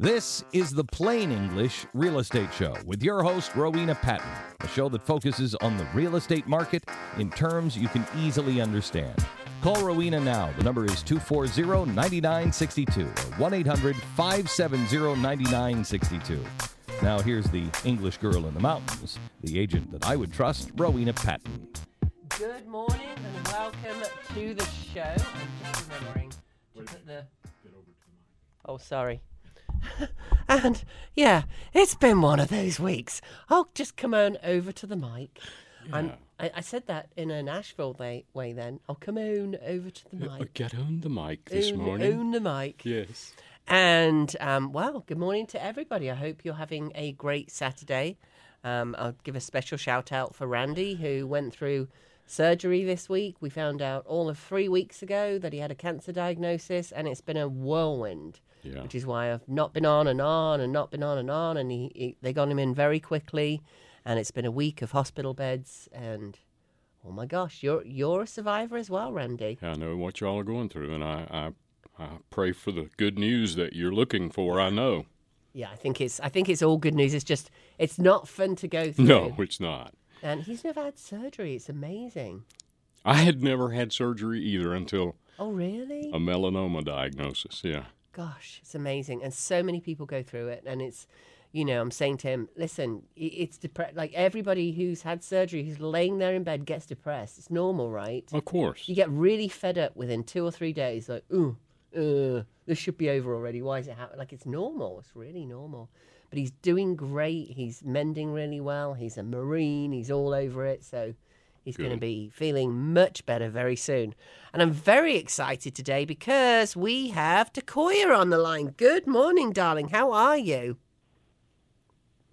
This is the Plain English Real Estate Show with your host, Rowena Patton, a show that focuses on the real estate market in terms you can easily understand. Call Rowena now. The number is 240 9962 or 1 800 570 9962. Now, here's the English girl in the mountains, the agent that I would trust, Rowena Patton. Good morning and welcome to the show. I'm just remembering to put the. Oh, sorry. and yeah, it's been one of those weeks. I'll just come on over to the mic. And I, I said that in a Nashville way, way then. I'll come on over to the Uh, mic. Get on the mic this Own- morning. Own the mic. Yes. And um, well, good morning to everybody. I hope you're having a great Saturday. Um, I'll give a special shout out for Randy, who went through surgery this week. We found out all of three weeks ago that he had a cancer diagnosis, and it's been a whirlwind, Yeah. which is why I've not been on and on and not been on and on. And he, he, they got him in very quickly, and it's been a week of hospital beds. And oh my gosh, you're you're a survivor as well, Randy. I know what y'all are going through, and I, I, I pray for the good news that you're looking for. I know. Yeah, I think it's I think it's all good news. It's just it's not fun to go through. No, it's not. And he's never had surgery. It's amazing. I had never had surgery either until Oh, really? a melanoma diagnosis. Yeah. Gosh, it's amazing. And so many people go through it. And it's, you know, I'm saying to him, listen, it's depressed. Like everybody who's had surgery, who's laying there in bed, gets depressed. It's normal, right? Of course. You get really fed up within two or three days. Like, ooh, uh, this should be over already. Why is it happening? Like, it's normal. It's really normal. But he's doing great. He's mending really well. He's a Marine. He's all over it. So he's going to be feeling much better very soon. And I'm very excited today because we have Takoya on the line. Good morning, darling. How are you?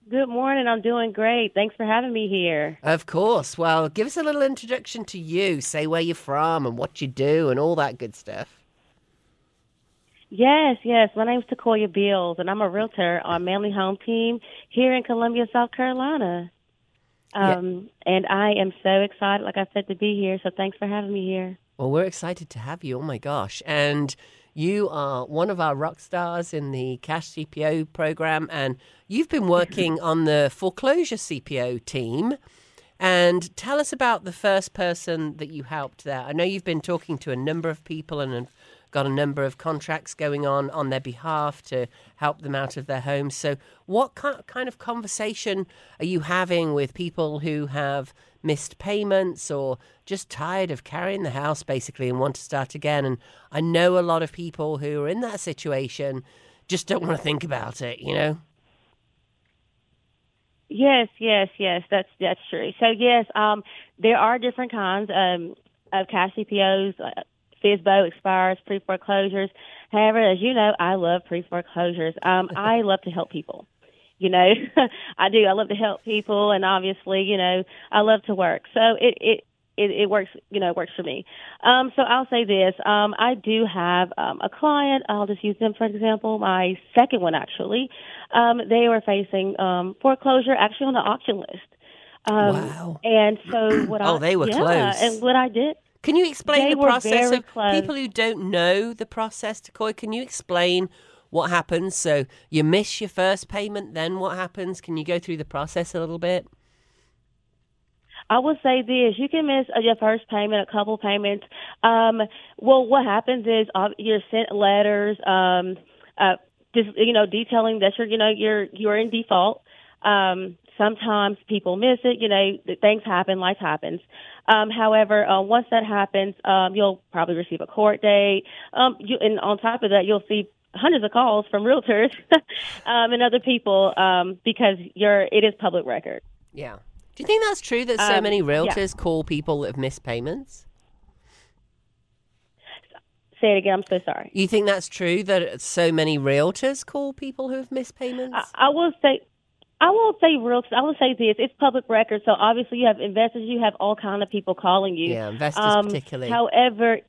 Good morning. I'm doing great. Thanks for having me here. Of course. Well, give us a little introduction to you. Say where you're from and what you do and all that good stuff. Yes, yes. My name's Takoya Beals, and I'm a realtor on Manley Home Team here in Columbia, South Carolina. Yeah. Um, And I am so excited, like I said, to be here. So thanks for having me here. Well, we're excited to have you. Oh my gosh. And you are one of our rock stars in the Cash CPO program, and you've been working on the foreclosure CPO team. And tell us about the first person that you helped there. I know you've been talking to a number of people and got a number of contracts going on on their behalf to help them out of their homes. So, what ki- kind of conversation are you having with people who have missed payments or just tired of carrying the house basically and want to start again? And I know a lot of people who are in that situation just don't want to think about it, you know? Yes, yes, yes. That's that's true. So yes, um, there are different kinds um, of cash CPOs. FSBO expires, pre foreclosures. However, as you know, I love pre foreclosures. Um, I love to help people. You know, I do. I love to help people, and obviously, you know, I love to work. So it it it, it works. You know, it works for me. Um, so I'll say this. Um, I do have um, a client. I'll just use them for example. My second one actually. Um, they were facing um, foreclosure actually on the auction list. Um, Wow. And so what I Oh, they were yeah, close. And what I did Can you explain They the process of close. people who don't know the process, Takoya? Can you explain what happens? So you miss your first payment, then what happens? Can you go through the process a little bit? I will say this: you can miss uh, your first payment, a couple payments. Um, well, what happens is uh, you're sent letters, um, uh, just you know, detailing that you're, you know, you're you're in default. Um, sometimes people miss it. You know, things happen, life happens. Um, however, uh, once that happens, um, you'll probably receive a court date. Um, you, and on top of that, you'll see hundreds of calls from realtors um, and other people um, because you're it is public record. Yeah. Do you think that's true that so Um, many yeah. realtors call people that have missed payments? Say it again. I'm so sorry. You think that's true that so many realtors call people who have missed payments? I, I will say, I won't say real. I will say this: it's public record, so obviously you have investors, you have all kind of people calling you. Yeah, investors Um, particularly. However,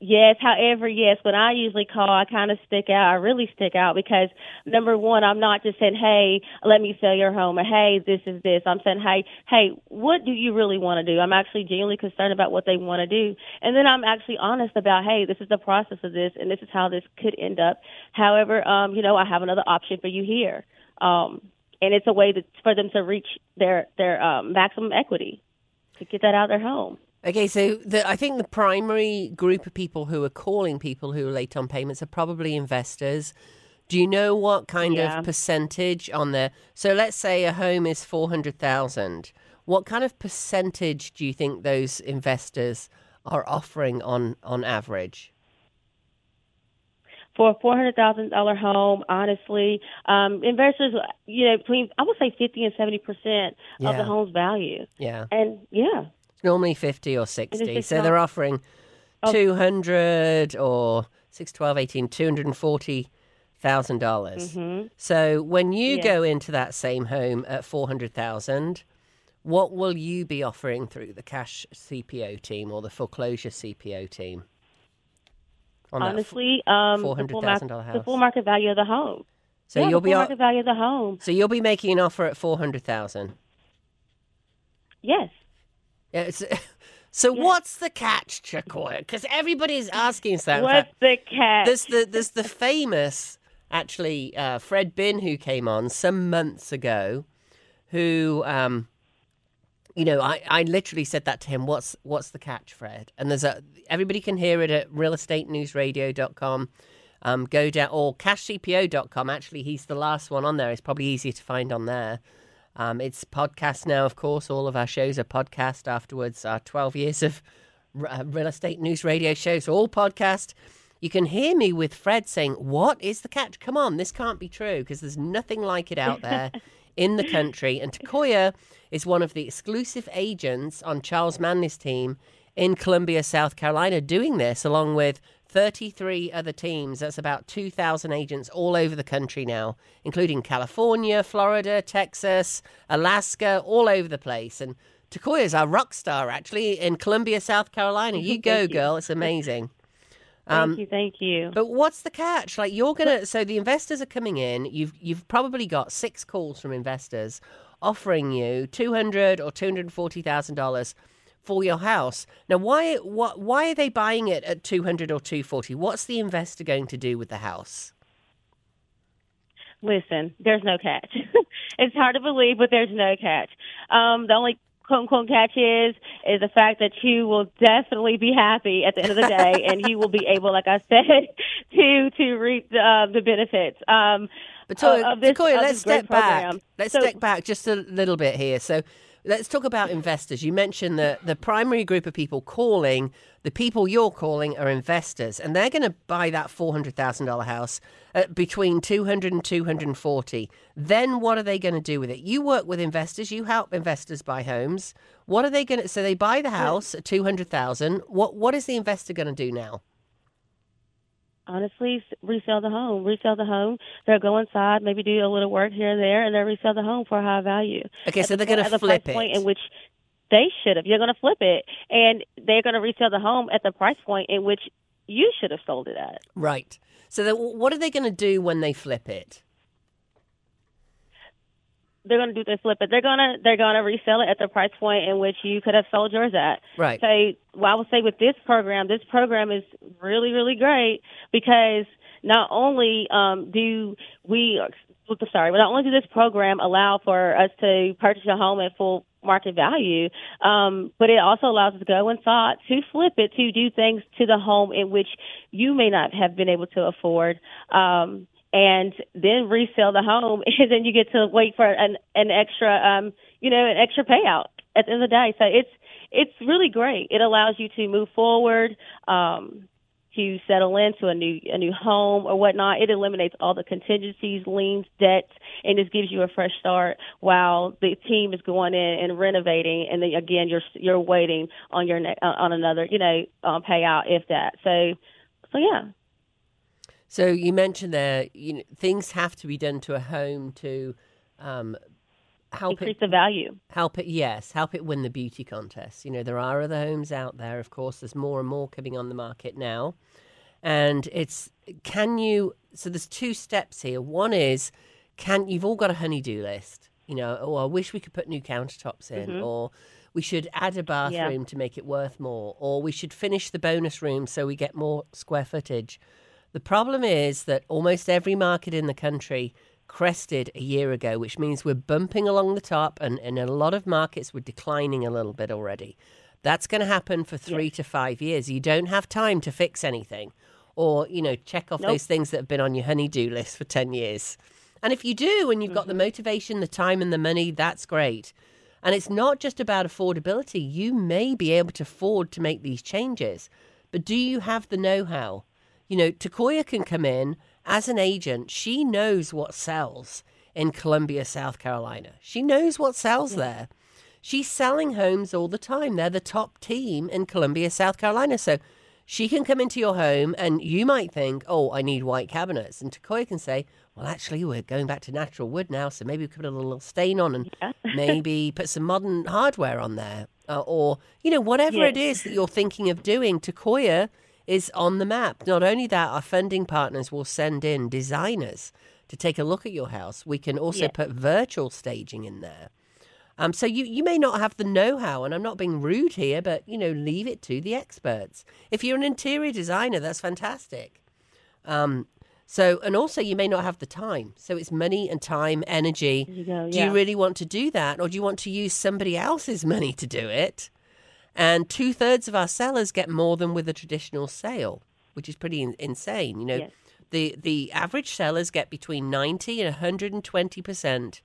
Yes, however, yes, when I usually call, I kind of stick out. I really stick out because number one, I'm not just saying, "Hey, let me sell your home," or "Hey, this is this." I'm saying, "Hey, hey, what do you really want to do?" I'm actually genuinely concerned about what they want to do, and then I'm actually honest about, "Hey, this is the process of this, and this is how this could end up." However, um, you know, I have another option for you here, um, and it's a way that for them to reach their their um, maximum equity to get that out of their home. Okay, so the, I think the primary group of people who are calling people who are late on payments are probably investors. Do you know what kind Yeah. of percentage on there? So let's say a home is four hundred thousand. What kind of percentage do you think those investors are offering on on average? For a four hundred thousand dollar home, honestly, um, investors, you know, between I would say fifty and seventy percent of Yeah. the home's value, Yeah, and yeah, it's normally fifty or sixty. So they're offering Oh. two hundred or six, twelve, eighteen, two hundred and forty thousand dollars. hmm So when you Yeah. go into that same home at 400,000, what will you be offering through the cash CPO team or the foreclosure CPO team? On honestly, um, the full, $400,000 mar- house. the full market value of the home. so yeah, you'll the be market value of the home. so you'll be making an offer at 400,000. Yes. Yeah, so what's the catch, Takoya? Cuz everybody's asking us that. What's fact, the catch? There's the there's the famous actually uh, Fred Bin who came on some months ago, who um, you know I, I literally said that to him. What's what's the catch, Fred? And there's a everybody can hear it at realestatenewsradio.com. Um, go down or cashcpo.com. Actually, he's the last one on there. It's probably easier to find on there. Um, it's podcast now, of course. All of our shows are podcast afterwards. Our 12 years of uh, real estate news radio shows, all podcast. You can hear me with Fred saying, What is the catch? Come on, this can't be true because there's nothing like it out there in the country. And Takoya is one of the exclusive agents on Charles Manley's team in Columbia, South Carolina, doing this along with 33 other teams. That's about 2,000 agents all over the country now, including California, Florida, Texas, Alaska, all over the place. And Takoya's our rock star, actually, in Columbia, South Carolina. You go, you. girl. It's amazing. Thank Um, you, thank you. But what's the catch? Like you're gonna so the investors are coming in. You've you've probably got six calls from investors offering you two hundred or two hundred forty thousand dollars for your house. Now why what why are they buying it at two hundred or two forty? What's the investor going to do with the house? Listen, there's no catch. it's hard to believe, but there's no catch. Um, the only quote unquote catch is is the fact that you will definitely be happy at the end of the day, and you will be able, like I said, to to reap the, uh, the benefits. Um, But so, of- this- Takoya, of let's step back. program. Let's So- step back just a little bit here. So let's talk about investors. You mentioned that the primary group of people calling, the people you're calling are investors, and they're going to buy that $400,000 house at between 200 and 240. Then what are they going to do with it? You work with investors, you help investors buy homes. What are they going to so they buy the house at 200,000. What what is the investor going to do now? Honestly resell the home. Resell the home. They'll go inside, maybe do a little work here and there, and they'll resell the home for a high value. Okay, At so the they're going to at the flip price point it. in which they should have. You're going to flip it, and they're going to resell the home at the price point in which you should have sold it at. Right. So what are they going to do when they flip it? They're going to do they flip it. They're going to they're going to resell it at the price point in which you could have sold yours at. Right. So, well, I would say with this program, this program is really, really great because not only um, do we, sorry, but not only does this program allow for us to purchase a home at full market value, um, but it also allows us to go inside to flip it to do things to the home in which you may not have been able to afford. Um, and then resell the home, and then you get to wait for an an extra, um, you know, an extra payout at the end of the day. So it's it's really great. It allows you to move forward, um, to settle into a new a new home or whatnot. It eliminates all the contingencies, liens, debts, and just gives you a fresh start while the team is going in and renovating. And then again, you're you're waiting on your ne- uh, on another, you know, um, payout if that. So, so yeah. So you mentioned there, you know, things have to be done to a home to um, help increase it the value. help it yes help it win the beauty contest. You know there are other homes out there of course. There's more and more coming on the market now. And it's can you so there's two steps here. One is can you've all got a honeydew list you know oh i wish we could put new countertops in or we should add a bathroom to make it worth more or we should finish the bonus room so we get more square footage the problem is that almost every market in the country crested a year ago, which means we're bumping along the top, and in a lot of markets, we're declining a little bit already. That's going to happen for three to five years. You don't have time to fix anything or, you know, check off Nope. those things that have been on your honeydew list for 10 years. And if you do, and you've got the mm-hmm. motivation, the time, and the money, that's great. And it's not just about affordability. You may be able to afford to make these changes, but do you have the know how? You know, Takoya can come in as an agent. She knows what sells in Columbia, South Carolina. She knows what sells there. She's selling homes all the time. They're the top team in Columbia, South Carolina. So she can come into your home and you might think, oh, I need white cabinets. And Takoya can say, well, actually, we're going back to natural wood now. So maybe we could put a little stain on and maybe put some modern hardware on there. Uh, or, you know, whatever it Yes. is that you're thinking of doing, Takoya is on the map. Not only that, our funding partners will send in designers to take a look at your house. We can also Yes. put virtual staging in there. Um, so you, you may not have the know-how, and I'm not being rude here, but you know, leave it to the experts. If you're an interior designer, that's fantastic. Um, so, and also you may not have the time. So it's money and time, energy. You go, Do you really want to do that, or do you want to use somebody else's money to do it? And two thirds of our sellers get more than with a traditional sale, which is pretty in- insane. You know, Yes. the the average sellers get between ninety and one hundred and twenty percent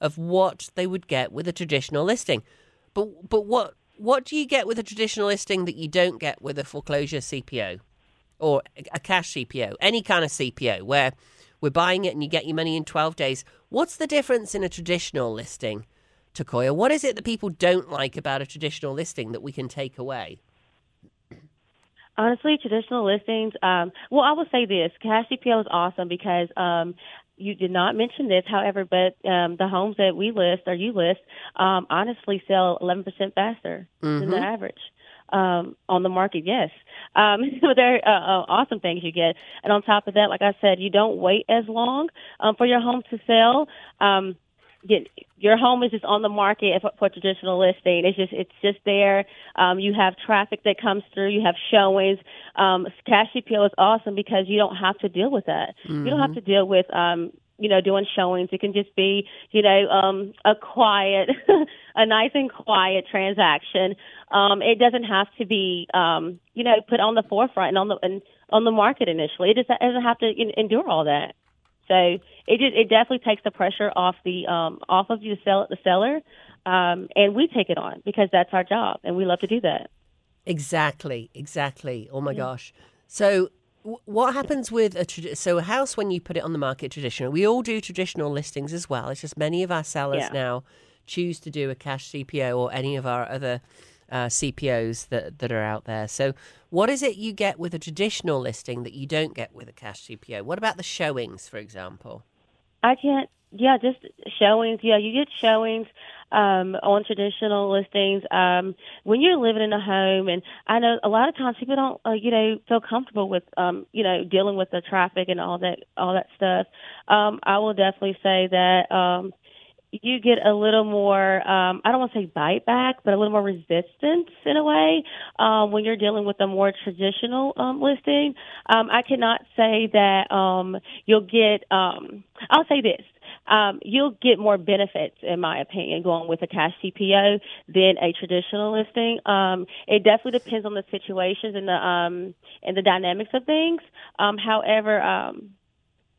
of what they would get with a traditional listing. But but what what do you get with a traditional listing that you don't get with a foreclosure CPO or a cash CPO, any kind of CPO where we're buying it and you get your money in 12 days? What's the difference in a traditional listing, Takoya? What is it that people don't like about a traditional listing that we can take away? Honestly, traditional listings. Um, well, I will say this: cash CPO is awesome because um, you did not mention this. However, but um, the homes that we list or you list um, honestly sell 11% faster than the average um, on the market. Yes, um, so they're uh, uh, awesome things you get. And on top of that, like I said, you don't wait as long um, for your home to sell. Um, get your home is just on the market for, for traditional listing. It's just it's just there. Um, you have traffic that comes through. You have showings. Um, cash CPO is awesome because you don't have to deal with that. You don't have to deal with um, you know doing showings. It can just be you know um, a quiet, a nice and quiet transaction. Um, it doesn't have to be um, you know put on the forefront and on the and on the market initially. It just doesn't have to en- endure all that. So it just, it definitely takes the pressure off the um, off of you, the, sell, the seller, um, and we take it on because that's our job, and we love to do that. Exactly, exactly. Oh my gosh. So, w- what happens with a so a house when you put it on the market traditional? We all do traditional listings as well. It's just many of our sellers Yeah. now choose to do a cash CPO or any of our other uh, CPOs that that are out there. So, what is it you get with a traditional listing that you don't get with a cash CPO? What about the showings, for example? I can't. Yeah, just showings. Yeah, you get showings um, on traditional listings um, when you're living in a home, and I know a lot of times people don't, uh, you know, feel comfortable with, um, you know, dealing with the traffic and all that, all that stuff. Um, I will definitely say that um, you get a little more. Um, I don't want to say bite back, but a little more resistance in a way um, when you're dealing with a more traditional um, listing. Um, I cannot say that um, you'll get. Um, I'll say this um, you'll get more benefits, in my opinion, going with a cash CPO than a traditional listing. Um, it definitely depends on the situations and the um, and the dynamics of things. Um, however, um,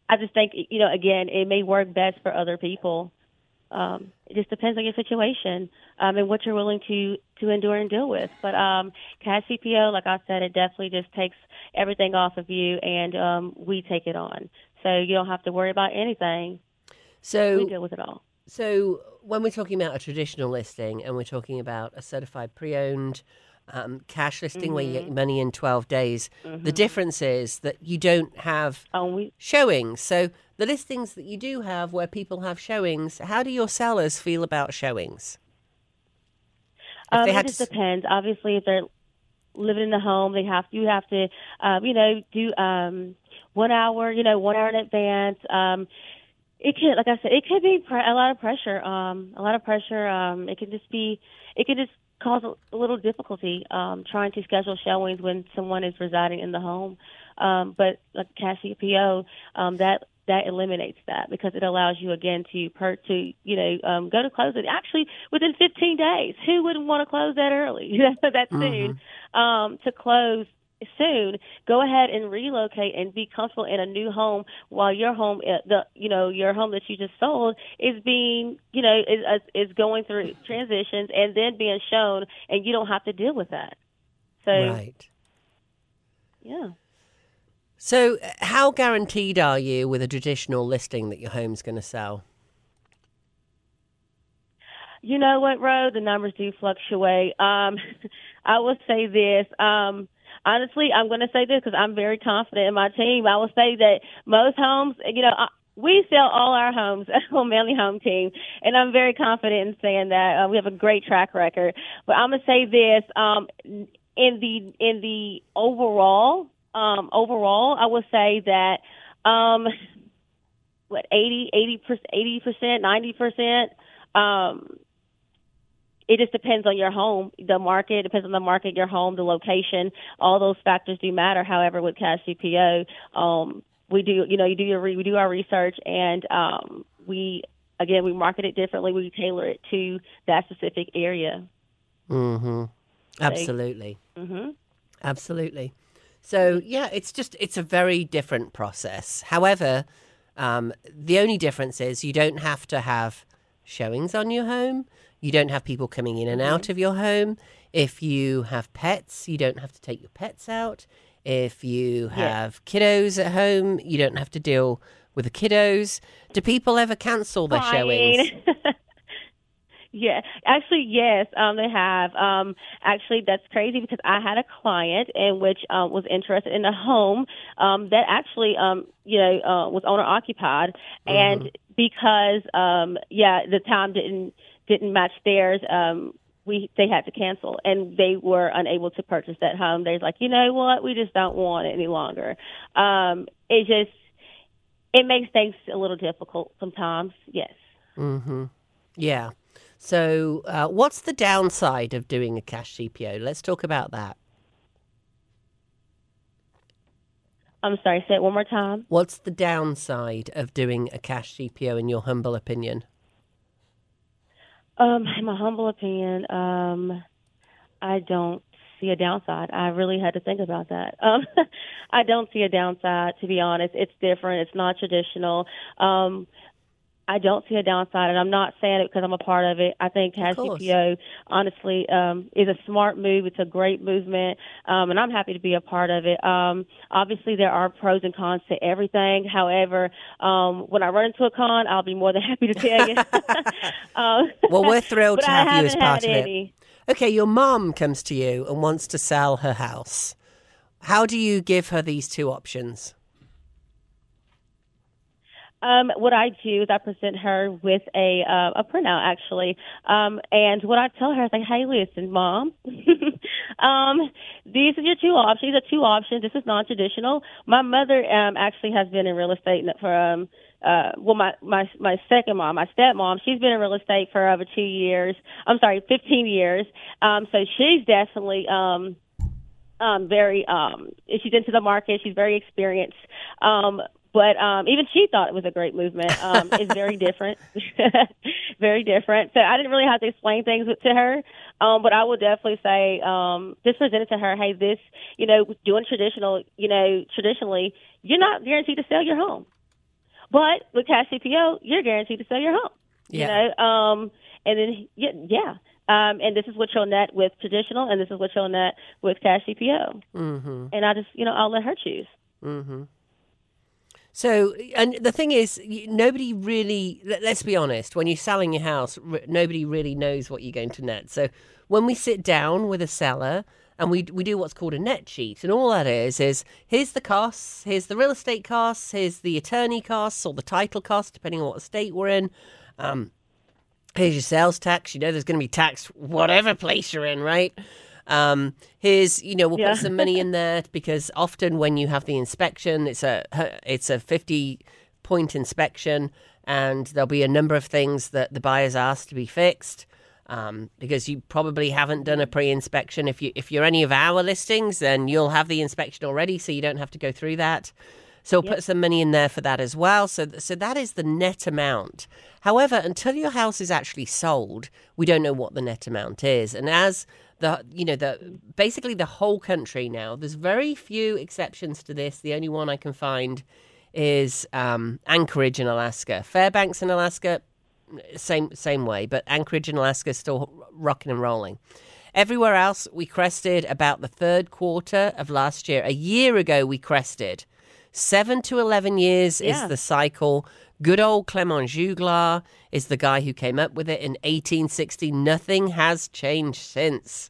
I just think you know, again, it may work best for other people. Um, it just depends on your situation um, and what you're willing to to endure and deal with. But um, cash CPO, like I said, it definitely just takes everything off of you, and um, we take it on. So you don't have to worry about anything So, we deal with it all. So when we're talking about a traditional listing and we're talking about a certified pre-owned um, cash listing where you get your money in 12 days. The difference is that you don't have Um, we showings. So the listings that you do have where people have showings, how do your sellers feel about showings? Um, it just to depends. Obviously, if they're living in the home, they have you have to, um, you know, do um, one hour, you know, one hour in advance. Um, it can, like I said, it could be pre- a lot of pressure. Um, a lot of pressure. Um, it can just be, it can just cause a, little difficulty um, trying to schedule showings when someone is residing in the home. Um, but like cash CPO, um, that that eliminates that because it allows you again to per to you know um, go to close it actually within 15 days. Who wouldn't want to close that early? that soon um, to close soon. Go ahead and relocate and be comfortable in a new home while your home uh, the you know your home that you just sold is being you know is is going through transitions and then being shown and you don't have to deal with that. So Right. yeah. So, how guaranteed are you with a traditional listing that your home's going to sell? You know what, Ro? The numbers do fluctuate. Um, I will say this. Um, honestly, I'm going to say this because I'm very confident in my team. I will say that most homes, you know, I, we sell all our homes on Manley Home Team, and I'm very confident in saying that. Uh, we have a great track record. But I'm going to say this: um, in the in the overall, um, overall, I would say that um, what 80 80 percent, 80 percent, 90 percent. Um, it just depends on your home, the market, depends on the market, your home, the location. All those factors do matter. However, with cash CPO, um, we do, you know, you do your re- we do our research, and um, we again we market it differently. We tailor it to that specific area. Mm-hmm. Absolutely. Mm-hmm. Absolutely. So yeah, it's just it's a very different process. However, um, the only difference is you don't have to have showings on your home. You don't have people coming in and out of your home. If you have pets, you don't have to take your pets out. If you have kiddos at home, you don't have to deal with the kiddos. Do people ever cancel their showings? yeah, actually, yes, um, they have. Um, actually, that's crazy because I had a client in which um, was interested in a home um, that actually, um, you know, uh, was owner occupied, and because, um, yeah, the time didn't didn't match theirs. Um, we they had to cancel and they were unable to purchase that home. They're like, you know what, we just don't want it any longer. Um, it just it makes things a little difficult sometimes. Yes. Mm-hmm. Yeah. So, uh, what's the downside of doing a cash CPO? Let's talk about that. I'm sorry. Say it one more time. What's the downside of doing a cash CPO, in your humble opinion? Um, in my humble opinion, um, I don't see a downside. I really had to think about that. Um, I don't see a downside, to be honest. It's different. It's not traditional. Um, I don't see a downside, and I'm not saying it because I'm a part of it. I think. CPO, honestly, um, is a smart move. It's a great movement, um, and I'm happy to be a part of it. Um, obviously, there are pros and cons to everything. However, um, when I run into a con, I'll be more than happy to tell you. um, Well, we're thrilled to have you as part of it. any. Okay, your mom comes to you and wants to sell her house. How do you give her these two options? Um, what I do is I present her with a uh, a printout actually, um, and what I tell her is like, "Hey, listen, mom, um, these are your two options. These are two options. This is non-traditional. My mother um, actually has been in real estate for um, uh, well, my my my second mom, my stepmom, she's been in real estate for over two years. I'm sorry, 15 years. Um, so she's definitely um, um, very um, she's into the market. She's very experienced. Um, but um, even she thought it was a great movement. Um, it's very different, very different. So I didn't really have to explain things to her. Um, but I will definitely say, um, just present it to her. Hey, this, you know, doing traditional, you know, traditionally, you're not guaranteed to sell your home. But with cash CPO, you're guaranteed to sell your home. Yeah. You know, um, and then yeah, yeah. Um, and this is what you'll net with traditional, and this is what you'll net with cash CPO. Mm-hmm. And I just, you know, I'll let her choose. Mm-hmm. So, and the thing is, nobody really, let- let's be honest, when you're selling your house, nobody really knows what you're going to net. So, when we sit down with a seller and we, we do what's called a net sheet, and all that is, is here's the costs, here's the real estate costs, here's the attorney costs or the title costs, depending on what state we're in. Um, here's your sales tax. You know, there's going to be tax whatever place you're in, right? Um, here's, you know, we'll Yeah. put some money in there because often when you have the inspection, it's a it's a 50 point inspection, and there'll be a number of things that the buyers ask to be fixed. Um, because you probably haven't done a pre-inspection. If you if you're any of our listings, then you'll have the inspection already, so you don't have to go through that. So we'll put some money in there for that as well. So, so that is the net amount. However, until your house is actually sold, we don't know what the net amount is. And as the you know the basically the whole country now, there's very few exceptions to this. The only one I can find is um, Anchorage in Alaska, Fairbanks in Alaska, same same way, but Anchorage in Alaska is still rocking and rolling. Everywhere else, we crested about the third quarter of last year. A year ago, we crested. Seven to 11 years Yeah. is the cycle. Good old Clement Juglar is the guy who came up with it in 1860. Nothing has changed since,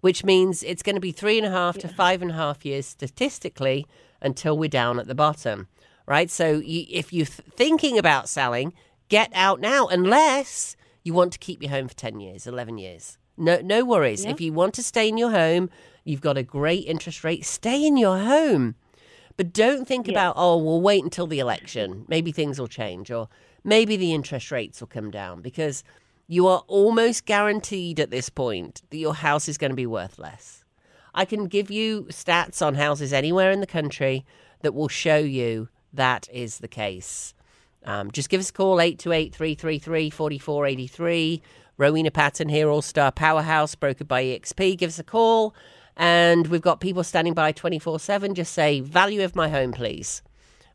which means it's going to be three and a half to five and a half years statistically until we're down at the bottom, right? So you, if you're th- thinking about selling, get out now, unless you want to keep your home for 10 years, 11 years. No, no worries. If you want to stay in your home, you've got a great interest rate, stay in your home. But don't think about, oh, we'll wait until the election. Maybe things will change, or maybe the interest rates will come down because you are almost guaranteed at this point that your house is going to be worth less. I can give you stats on houses anywhere in the country that will show you that is the case. Um, just give us a call, 828 333 4483. Rowena Patton here, All Star Powerhouse, brokered by EXP. Give us a call. And we've got people standing by 24 7. Just say, value of my home, please.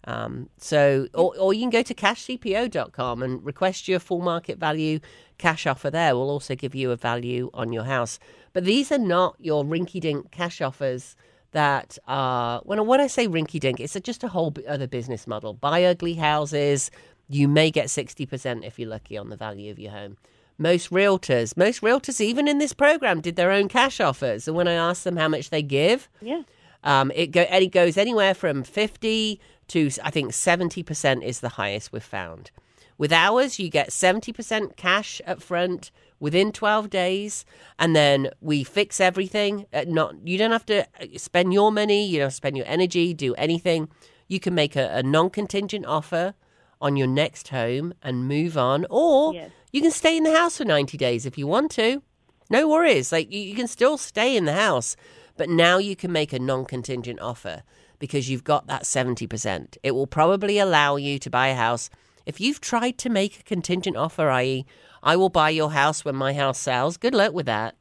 Um, so, or, or you can go to cashcpo.com and request your full market value cash offer there. We'll also give you a value on your house. But these are not your rinky dink cash offers that are, when, when I say rinky dink, it's just a whole other business model. Buy ugly houses, you may get 60% if you're lucky on the value of your home. Most realtors, most realtors, even in this program, did their own cash offers. And when I asked them how much they give, Yeah. um, it, go, and it goes anywhere from 50 to, I think, 70% is the highest we've found. With ours, you get 70% cash up front within 12 days, and then we fix everything. Uh, not You don't have to uh, spend your money, you don't spend your energy, do anything. You can make a, a non contingent offer on your next home and move on, or Yes. You can stay in the house for 90 days if you want to. No worries. Like you, can still stay in the house, but now you can make a non-contingent offer because you've got that 70%. It will probably allow you to buy a house. If you've tried to make a contingent offer, i.e., I will buy your house when my house sells, good luck with that.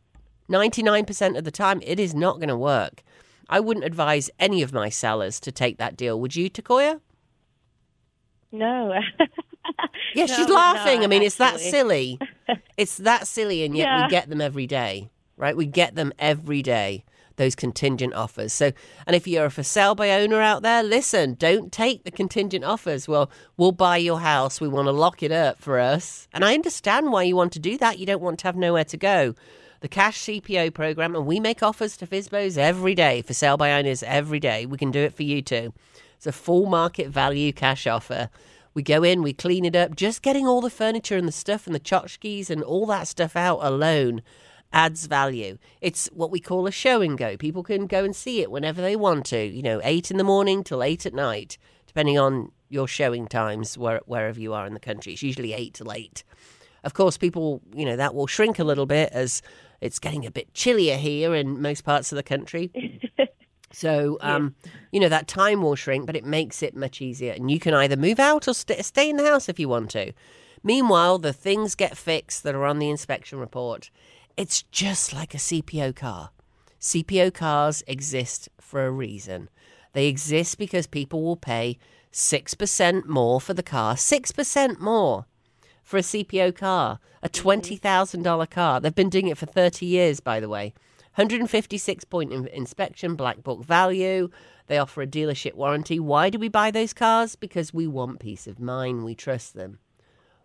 99% of the time, it is not going to work. I wouldn't advise any of my sellers to take that deal. Would you, Takoya? No. Yeah, No, she's laughing. I mean, it's that silly. it's that silly, and yet Yeah. we get them every day, right? We get them every day, those contingent offers. So, and if you're a for sale by owner out there, listen, don't take the contingent offers. Well, we'll buy your house. We want to lock it up for us. And I understand why you want to do that. You don't want to have nowhere to go. The Cash CPO program, and we make offers to FSBOs every day, for sale by owners every day. We can do it for you too. It's a full market value cash offer. We go in, we clean it up. Just getting all the furniture and the stuff and the tchotchkes and all that stuff out alone adds value. It's what we call a show and go. People can go and see it whenever they want to, you know, eight in the morning till eight at night, depending on your showing times where, wherever you are in the country. It's usually eight till eight. Of course, people, you know, that will shrink a little bit as it's getting a bit chillier here in most parts of the country. So, um, you know, that time will shrink, but it makes it much easier. And you can either move out or st- stay in the house if you want to. Meanwhile, the things get fixed that are on the inspection report. It's just like a CPO car. CPO cars exist for a reason. They exist because people will pay 6% more for the car, 6% more for a CPO car, a $20,000 car. They've been doing it for 30 years, by the way. 156 point in- inspection, black book value. They offer a dealership warranty. Why do we buy those cars? Because we want peace of mind. We trust them.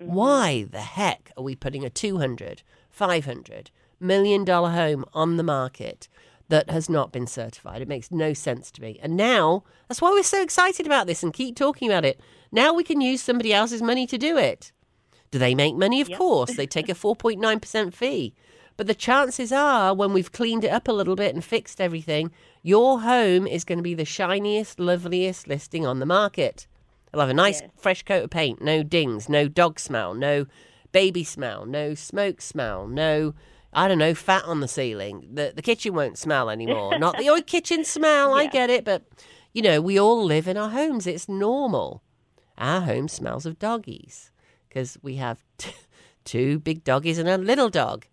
Mm-hmm. Why the heck are we putting a 200, 500 million dollar home on the market that has not been certified? It makes no sense to me. And now, that's why we're so excited about this and keep talking about it. Now we can use somebody else's money to do it. Do they make money? Of course. They take a 4.9% fee. But the chances are, when we've cleaned it up a little bit and fixed everything, your home is going to be the shiniest, loveliest listing on the market. It'll have a nice, Yes. fresh coat of paint, no dings, no dog smell, no baby smell, no smoke smell, no, I don't know, fat on the ceiling. The, the kitchen won't smell anymore. Not the old kitchen smell, I get it, but, you know, we all live in our homes. It's normal. Our home smells of doggies because we have t- two big doggies and a little dog.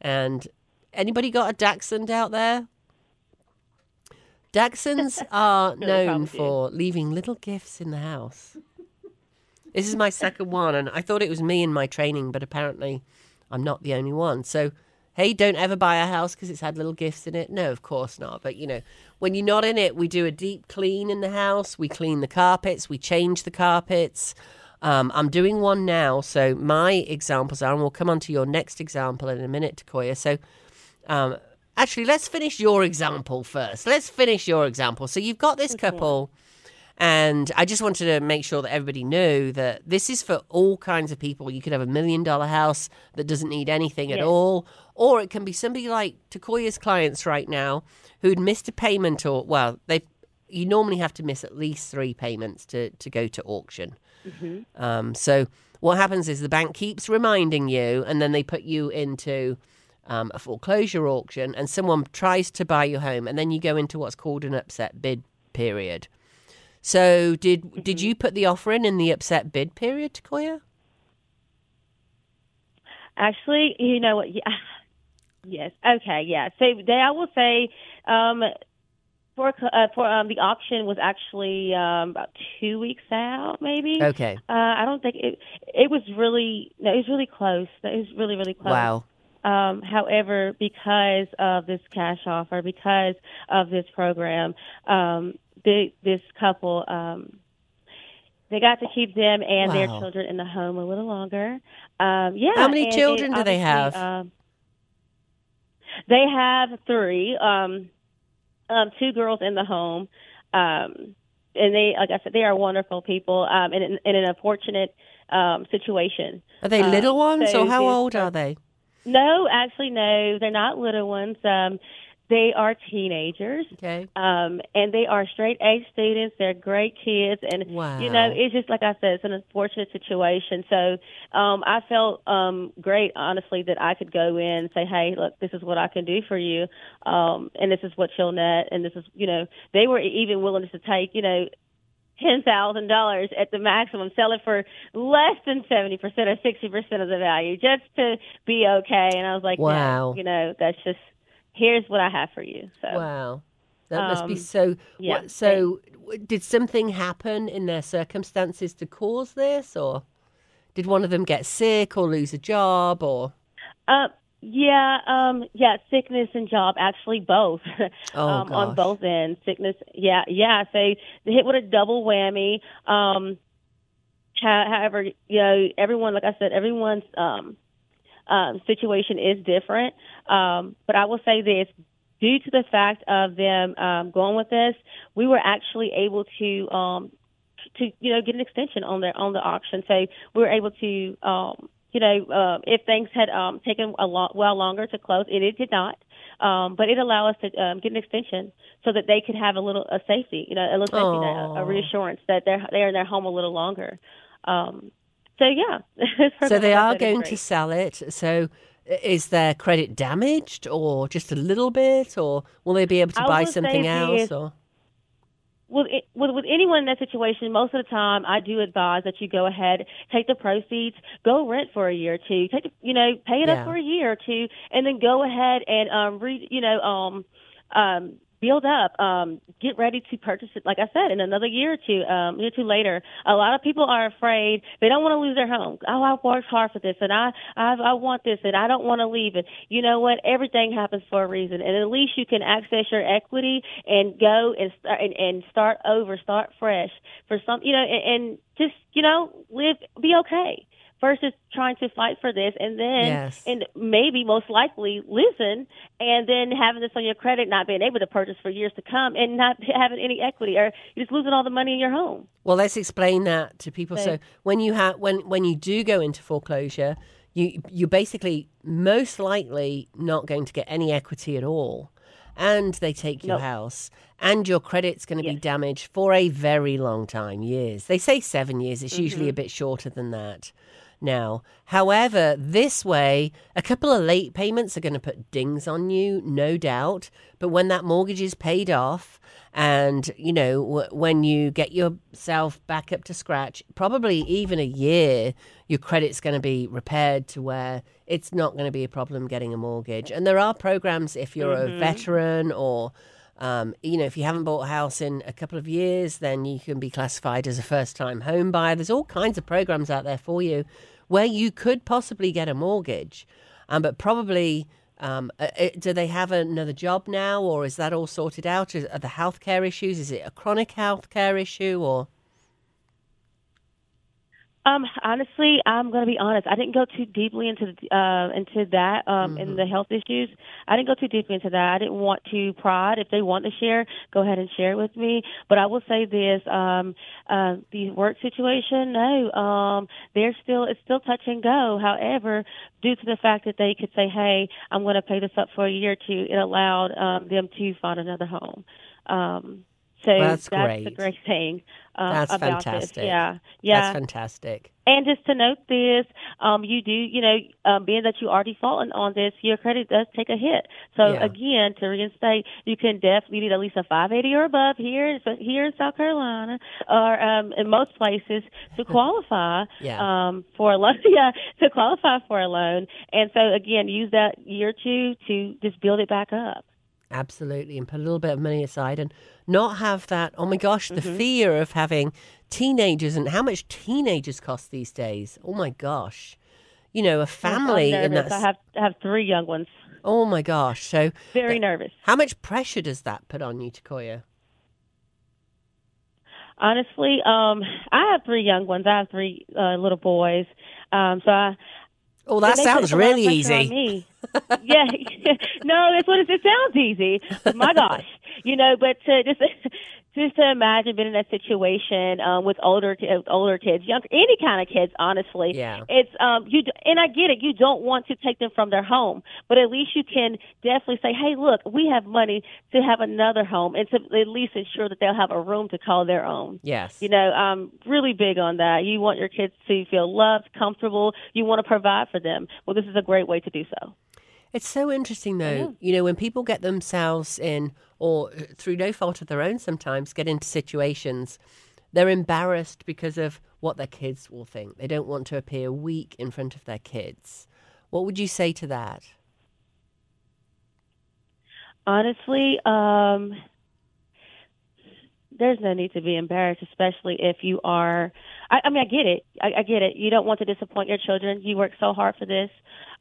And anybody got a Dachshund out there? Dachshunds are known for leaving little gifts in the house. This is my second one, and I thought it was me in my training, but apparently I'm not the only one. So, hey, don't ever buy a house because it's had little gifts in it. No, of course not. But, you know, when you're not in it, we do a deep clean in the house. We clean the carpets, we change the carpets. Um, I'm doing one now. So, my examples are, and we'll come on to your next example in a minute, Takoya. So, um, actually, let's finish your example first. Let's finish your example. So, you've got this couple. And I just wanted to make sure that everybody knew that this is for all kinds of people. You could have a million dollar house that doesn't need anything at all, or it can be somebody like Takoya's clients right now who'd missed a payment, or well, they you normally have to miss at least three payments to to go to auction. Um, so what happens is the bank keeps reminding you, and then they put you into um, a foreclosure auction, and someone tries to buy your home, and then you go into what's called an upset bid period. So did did you put the offer in in the upset bid period, Takoya? Actually, you know what? Yeah. Yes. Okay. Yeah. So they, I will say, um, for uh, for um, the auction was actually um, about two weeks out, maybe. Okay. Uh, I don't think it. It was really no. It was really close. It was really really close. Wow. Um, however, because of this cash offer, because of this program, um, the, this couple, um, they got to keep them and their children in the home a little longer. Um, yeah. How many children it do they have? Um, they have three, um, um, two girls in the home. Um, and they, like I said, they are wonderful people um, in, in an unfortunate um, situation. Are they Uh, little ones, so or how old are they? No, actually, no, they're not little ones. Um, they are teenagers, Okay. um, and they are straight A students. They're great kids, and Wow. you know, it's just like I said, it's an unfortunate situation. So um, I felt um, great, honestly, that I could go in and say, "Hey, look, this is what I can do for you, um, and this is what you'll net, and this is, you know, they were even willing to take, you know." ten thousand dollars at the maximum, sell it for less than seventy percent or sixty percent of the value, just to be okay. And I was like, no, Wow. you know, that's just here's what I have for you. So Wow. That must be Um, so. yeah, what, so, did something happen in their circumstances to cause this, or did one of them get sick or lose a job, or? Uh, yeah, um, yeah, sickness and job, actually both. Oh, um, on both ends. Sickness, yeah, yeah. So they hit with a double whammy. Um, however, you know, everyone, like I said, everyone's um, um, situation is different. Um, but I will say this: due to the fact of them um, going with this, we were actually able to um, to you know get an extension on their on the auction. So we were able to um, you know uh, if things had um, taken a lot well longer to close, and it did not. Um, but it allowed us to um, get an extension so that they could have a little a safety, you know, a little safety a, a reassurance that they're they're in their home a little longer. Um, so yeah, So they are going to sell it. So is their credit damaged, or just a little bit, or will they be able to I buy something else? Or with, it- with with anyone in that situation, most of the time, I do advise that you go ahead, take the proceeds, go rent for a year or two, take the- you know, pay it Yeah. up for a year or two, and then go ahead and um, re, you know, um, um, build up. Um, get ready to purchase it. Like I said, in another year or two, um, year or two later, a lot of people are afraid. They don't want to lose their home. Oh, I worked hard for this, and I, I, I want this, and I don't want to leave it. You know what? Everything happens for a reason, and at least you can access your equity and go and start and, and start over, start fresh for some. You know, and, and just you know, live, be okay versus trying to fight for this and then Yes. and maybe most likely listen and then having this on your credit not being able to purchase for years to come and not having any equity or you're just losing all the money in your home Well, let's explain that to people. So when you have when when you do go into foreclosure, you you're basically most likely not going to get any equity at all, and they take your Nope. house, and your credit's going to be damaged for a very long time, years. They say seven years. It's usually Mm-hmm. a bit shorter than that. Now, however, this way, a couple of late payments are going to put dings on you, no doubt. But when that mortgage is paid off, and you know w- when you get yourself back up to scratch, probably even a year, your credit's going to be repaired to where it's not going to be a problem getting a mortgage. And there are programs if you're a mm-hmm. veteran or um, you know, if you haven't bought a house in a couple of years, then you can be classified as a first time home buyer. There's all kinds of programs out there for you where you could possibly get a mortgage. Um, but probably, um, uh, uh, do they have another job now, or is that all sorted out? Are the healthcare issues? Is it a chronic healthcare issue, or Um, honestly, I'm going to be honest. I didn't go too deeply into the, uh, into that um, in the health issues. I didn't go too deeply into that. I didn't want to prod. If they want to share, go ahead and share it with me. But I will say this: um, uh, the work situation, no, um, they're still it's still touch and go. However, due to the fact that they could say, "Hey, I'm going to pay this up for a year or two, it allowed um, them to find another home. Um, so That's the great. great thing uh, That's about fantastic. this. Yeah, yeah. that's fantastic? And just to note this, um, you do, you know, um, being that you are defaulting on this, your credit does take a hit. So Yeah. again, to reinstate, you can definitely need at least a 580 or above here, here in South Carolina, or um, in most places to qualify Yeah. um, for a loan. Yeah, to qualify for a loan. And so again, use that year or two to just build it back up. Absolutely, and put a little bit of money aside and not have that. Oh my gosh, the Mm-hmm. fear of having teenagers and how much teenagers cost these days. Oh my gosh, you know, a family and nervous. that's I have I have three young ones. oh my gosh. So, Very nervous. how much pressure does that put on you, Takoya? Honestly, um, I have three young ones. I have three uh, little boys. Um, so I. Oh, that sounds it a lot of really easy. yeah, no, that's what it, it sounds easy. My gosh, you know, but to just just to imagine being in that situation um, with older older kids, young any kind of kids, honestly, Yeah. it's um you and I get it. You don't want to take them from their home, but at least you can definitely say, hey, look, we have money to have another home, and to at least ensure that they'll have a room to call their own. Yes. You know, I'm really big on that. You want your kids to feel loved, comfortable. You want to provide for them. Well, this is a great way to do so. It's so interesting, though. You know, when people get themselves in, or uh, through no fault of their own, sometimes get into situations, they're embarrassed because of what their kids will think. They don't want to appear weak in front of their kids. What would you say to that? Honestly, um, there's no need to be embarrassed, especially if you are. I, I mean, I get it. I, I get it. You don't want to disappoint your children. You work so hard for this,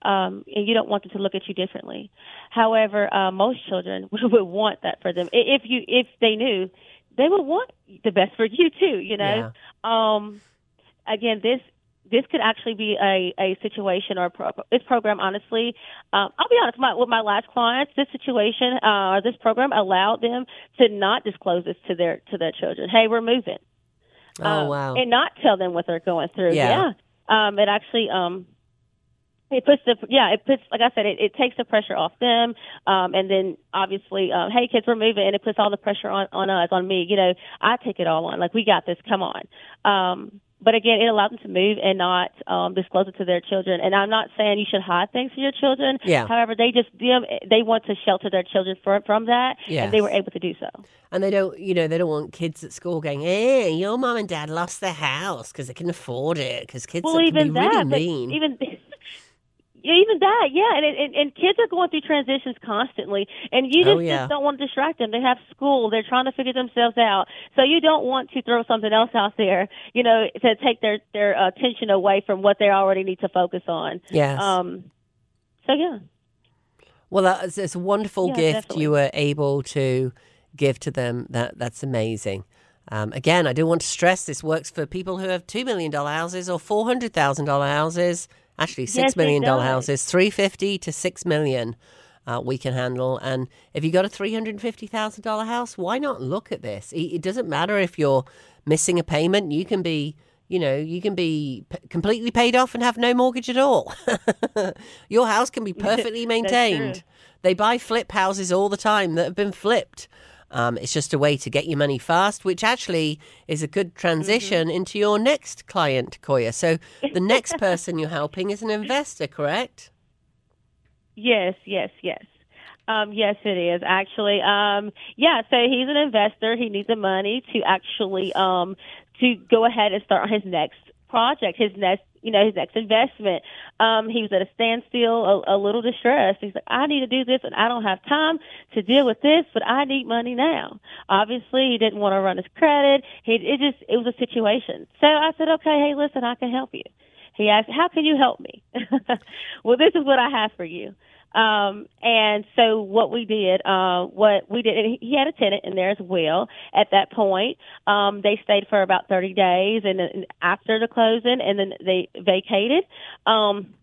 um, and you don't want them to look at you differently. However, uh, most children would want that for them. If you, if they knew, they would want the best for you too. You know. Yeah. Um, again, this this could actually be a, a situation or a pro- this program. Honestly, um, I'll be honest. My, with my last clients, this situation uh, or this program allowed them to not disclose this to their to their children. Hey, we're moving. Oh, Um, wow. And not tell them what they're going through. Yeah. Yeah. Um, it actually um, it puts the yeah it puts like I said it, it takes the pressure off them um, and then obviously um, hey kids we're moving and it puts all the pressure on on us on me you know I take it all on like we got this come on um, but again it allows them to move and not um, disclose it to their children and I'm not saying you should hide things from your children Yeah. however they just them they want to shelter their children from from that and they were able to do so And they don't, you know, they don't want kids at school going, "Hey, your mom and dad lost their house because they can afford it." Because kids well can even be that really mean. even even that, yeah, and, and and kids are going through transitions constantly, and you just, Oh, yeah. just don't want to distract them. They have school; they're trying to figure themselves out, so you don't want to throw something else out there, you know, to take their their attention away from what they already need to focus on. Yes. Um. So yeah. Well, that's it's a wonderful Yeah, gift definitely. you were able to give to them. That that's amazing. Um, again, I do want to stress this works for people who have two million dollar houses or four hundred thousand dollar houses. Actually, Yes, six it million dollar houses, three fifty to six million. Uh, we can handle, and if you got a three hundred fifty thousand dollar house, why not look at this? It, it doesn't matter if you're missing a payment; you can be, you know, you can be p- completely paid off and have no mortgage at all. Your house can be perfectly maintained. They buy flip houses all the time that have been flipped. Um, it's just a way to get your money fast, which actually is a good transition into your next client, Koya. So the next person you're helping is an investor, correct? Yes, yes, yes. Um, yes, it is actually. Um, yeah, so he's an investor. He needs the money to actually um, to go ahead and start on his next project, his next, you know, his next investment. Um, he was at a standstill, a, a little distressed. He's like, I need to do this, and I don't have time to deal with this, but I need money now. Obviously, he didn't want to run his credit. He it just it was a situation. So I said, okay, hey, listen, I can help you. He asked, "How can you help me?" well, this is what I have for you. Um, and so what we did, uh, what we did, he had a tenant in there as well. At that point, um, they stayed for about 30 days, and then after the closing, and then they vacated. Um,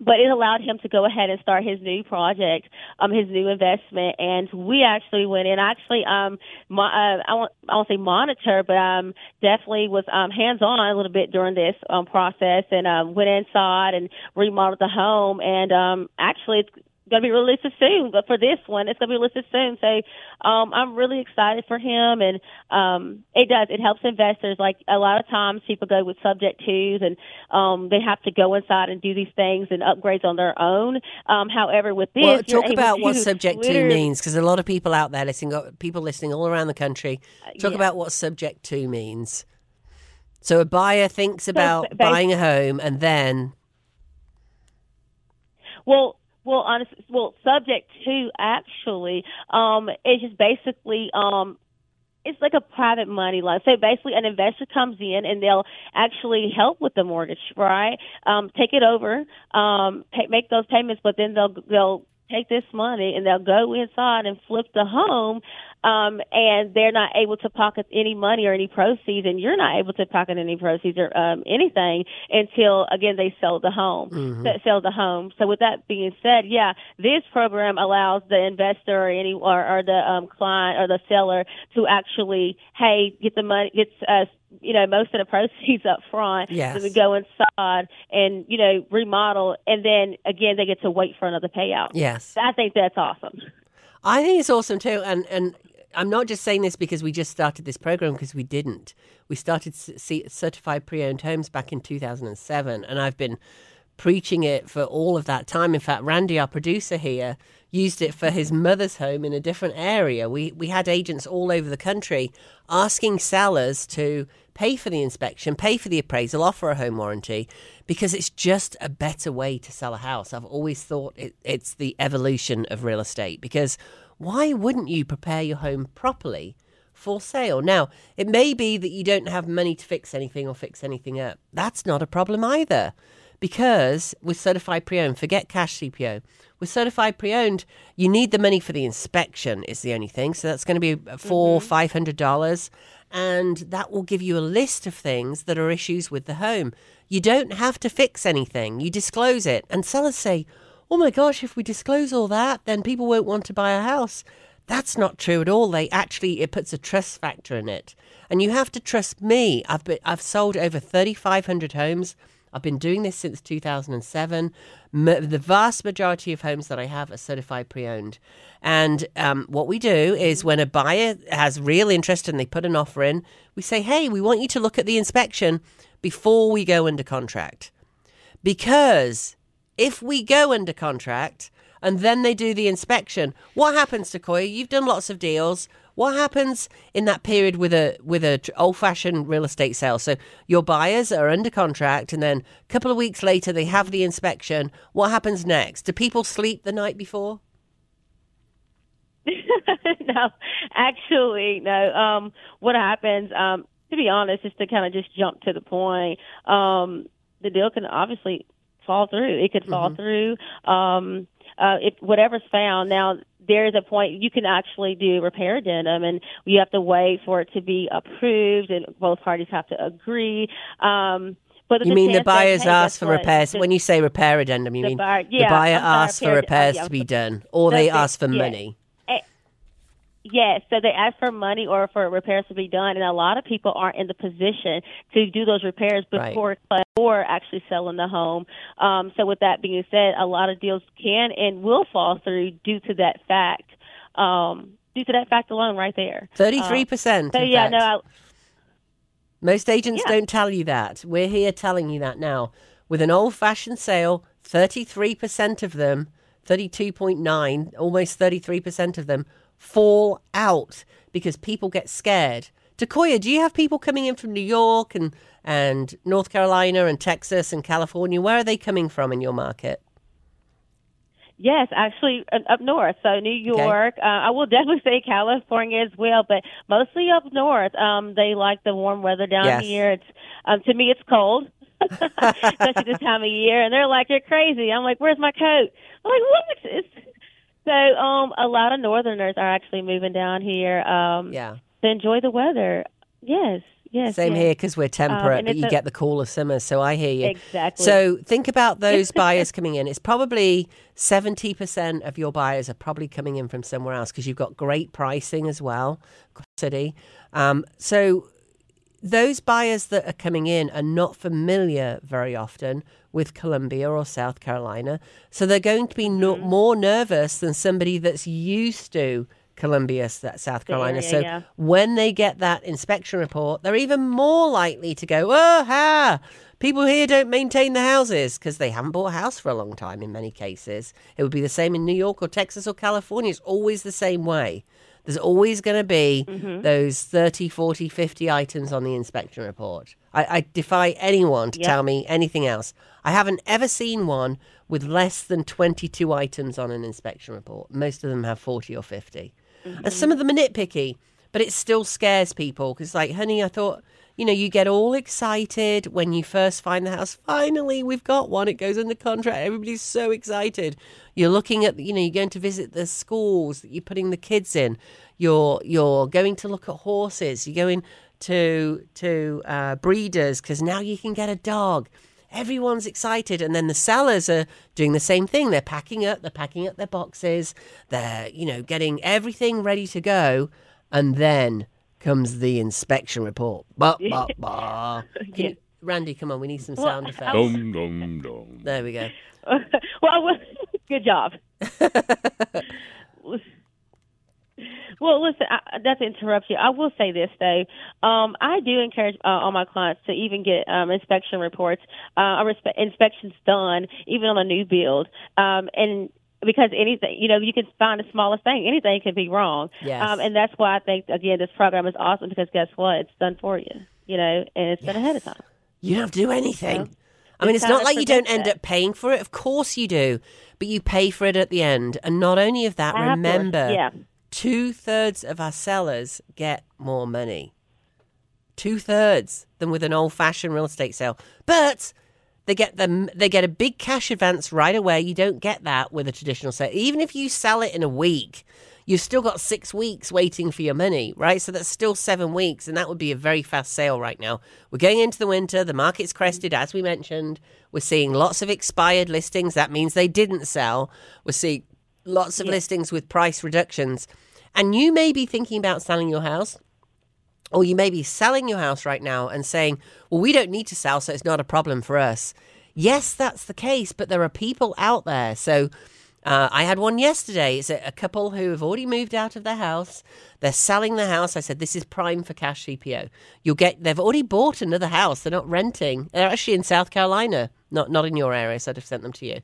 but it allowed him to go ahead and start his new project, um, his new investment. And we actually went in. Actually, um, mo- uh, I won't, I won't say monitor, but um, definitely was um, hands on a little bit during this um, process, and um, went inside and remodeled the home. And um, actually, it's going to be released soon. But for this one, it's going to be released soon. So um, I'm really excited for him, and um, it does. It helps investors. Like a lot of times, people go with subject twos, and um, they have to go inside and do these things and upgrades on their own. Um, however, with this, Well, talk about what subject to means, because a lot of people out there listening, people listening all around the country. Talk yeah. about what subject to means. So a buyer thinks about ba- buying a home, and then Well, well, honest, well, subject to actually, um, is just basically, um, it's like a private money loan. So basically, an investor comes in and they'll actually help with the mortgage, right? Um, take it over, um, pay, make those payments, but then they'll they'll take this money and they'll go inside and flip the home, um, and they're not able to pocket any money or any proceeds, and you're not able to pocket any proceeds or um, anything until again they sell the home, s- sell the home. So with that being said, yeah, this program allows the investor or any or, or the um, client or the seller to actually, hey, get the money, get uh, you know most of the proceeds up front, Yes. so we go inside and you know remodel, and then again they get to wait for another payout. yes, I think that's awesome. I think it's awesome too. And and I'm not just saying this because we just started this program because we didn't. We started C- certified pre-owned homes back in 2007, and I've been preaching it for all of that time. In fact, Randy, our producer here, used it for his mm-hmm. mother's home in a different area. We we had agents all over the country asking sellers to pay for the inspection, pay for the appraisal, offer a home warranty, because it's just a better way to sell a house. I've always thought it, it's the evolution of real estate because why wouldn't you prepare your home properly? for sale. Now, it may be that you don't have money to fix anything or fix anything up. That's not a problem either. Because with certified pre owned, forget cash CPO. With certified pre owned, you need the money for the inspection, is the only thing. So that's going to be uh, four, mm-hmm. five hundred dollars. And that will give you a list of things that are issues with the home. You don't have to fix anything. You disclose it. And sellers say, oh my gosh, if we disclose all that, then people won't want to buy a house. That's not true at all. They actually it puts a trust factor in it, and you have to trust me. I've been I've sold over thirty five hundred homes. I've been doing this since two thousand and seven. M- the vast majority of homes that I have are certified pre owned, and um, what we do is when a buyer has real interest and they put an offer in, we say, hey, we want you to look at the inspection before we go under contract, because if we go under contract and then they do the inspection, what happens Takoya? You've done lots of deals. What happens in that period with a with a old fashioned real estate sale? So your buyers are under contract, and then a couple of weeks later they have the inspection. What happens next? Do people sleep the night before? no, actually, no. Um, what happens? Um, to be honest, just to kind of just jump to the point, um, the deal can obviously fall through. It could fall through. Um, uh, if whatever's found now, there is a point you can actually do repair addendum, and you have to wait for it to be approved, and both parties have to agree. Um, but You mean the buyers hey, ask for what? repairs? The- When you say repair addendum, you mean buyer- the buyer sorry, asks for repair- oh, repairs yeah, to be done, or they That's it, ask for yeah. money. Yes, so they ask for money or for repairs to be done, and a lot of people aren't in the position to do those repairs Right. before before actually selling the home. Um, so, with that being said, a lot of deals can and will fall through due to that fact. Um, due to that fact alone, right there. Thirty-three percent. So yeah, no, I, Most agents Yeah. don't tell you that. We're here telling you that now. With an old fashioned sale, 33% of them, 32.9, almost 33% of them fall out because people get scared. Takoya, do you have people coming in from New York and, and North Carolina and Texas and California? Where are they coming from in your market? Yes, actually up north. So New York. Uh, I will definitely say California as well, but mostly up north. Um, they like the warm weather down Yes. here. It's um, to me it's cold, especially this time of year. And they're like, "You're crazy." I'm like, "Where's my coat?" I'm like, "What?" It's, so um, a lot of Northerners are actually moving down here um, Yeah. to enjoy the weather. Yes, yes. Same yes. here because we're temperate, and but you a- get the cooler summers. So I hear you. Exactly. So think about those buyers coming in. It's probably 70% of your buyers are probably coming in from somewhere else because you've got great pricing as well, city. Um, so those buyers that are coming in are not familiar very often with Columbia or South Carolina. So they're going to be no, Mm-hmm. more nervous than somebody that's used to Columbia, South Carolina. area, so yeah. when they get that inspection report, they're even more likely to go, oh, ha, people here don't maintain the houses because they haven't bought a house for a long time in many cases. It would be the same in New York or Texas or California. It's always the same way. There's always going to be Mm-hmm. those 30, 40, 50 items on the inspection report. I, I defy anyone to Yep. tell me anything else. I haven't ever seen one with less than 22 items on an inspection report. Most of them have 40 or 50. And some of them are nitpicky, but it still scares people because, like, honey, I thought, you know, you get all excited when you first find the house. Finally, we've got one. It goes under contract. Everybody's so excited. You're looking at, you know, you're going to visit the schools that you're putting the kids in. You're you're going to look at horses. You're going to to uh, breeders because now you can get a dog. Everyone's excited, and then the sellers are doing the same thing. They're packing up. They're packing up their boxes. They're you know getting everything ready to go, and then comes the inspection report. Ba, ba, ba. Can you- Randy, come on, we need some sound effects. Dum dum dum. There we go. well, I will, good job. well, listen, I, not to interrupt you, I will say this though. Um, I do encourage uh, all my clients to even get um, inspection reports, uh, or respe- inspections done, even on a new build, um, and because anything, you know, you can find the smallest thing. Anything can be wrong. Yes. Um, and that's why I think again this program is awesome because guess what? It's done for you. You know, and it's done ahead of time. You don't have to do anything. No. I mean, It's not like you don't end up paying for it. Of course you do. But you pay for it at the end. And not only of that, remember, yeah. two thirds of our sellers get more money. Two thirds than with an old fashioned real estate sale. But they get them they get a big cash advance right away. You don't get that with a traditional sale. Even if you sell it in a week, you've still got six weeks waiting for your money, right? So that's still seven weeks, and that would be a very fast sale right now. We're going into the winter, the market's crested, as we mentioned. We're seeing lots of expired listings. That means they didn't sell. We're seeing lots of listings with price reductions. And you may be thinking about selling your house or you may be selling your house right now and saying, well, we don't need to sell, so it's not a problem for us. Yes, that's the case, but there are people out there. So uh, I had one yesterday. It's a, a couple who have already moved out of their house. They're selling the house. I said, this is prime for cash CPO. You'll get, they've already bought another house. They're not renting. They're actually in South Carolina, not, not in your area, so I'd have sent them to you.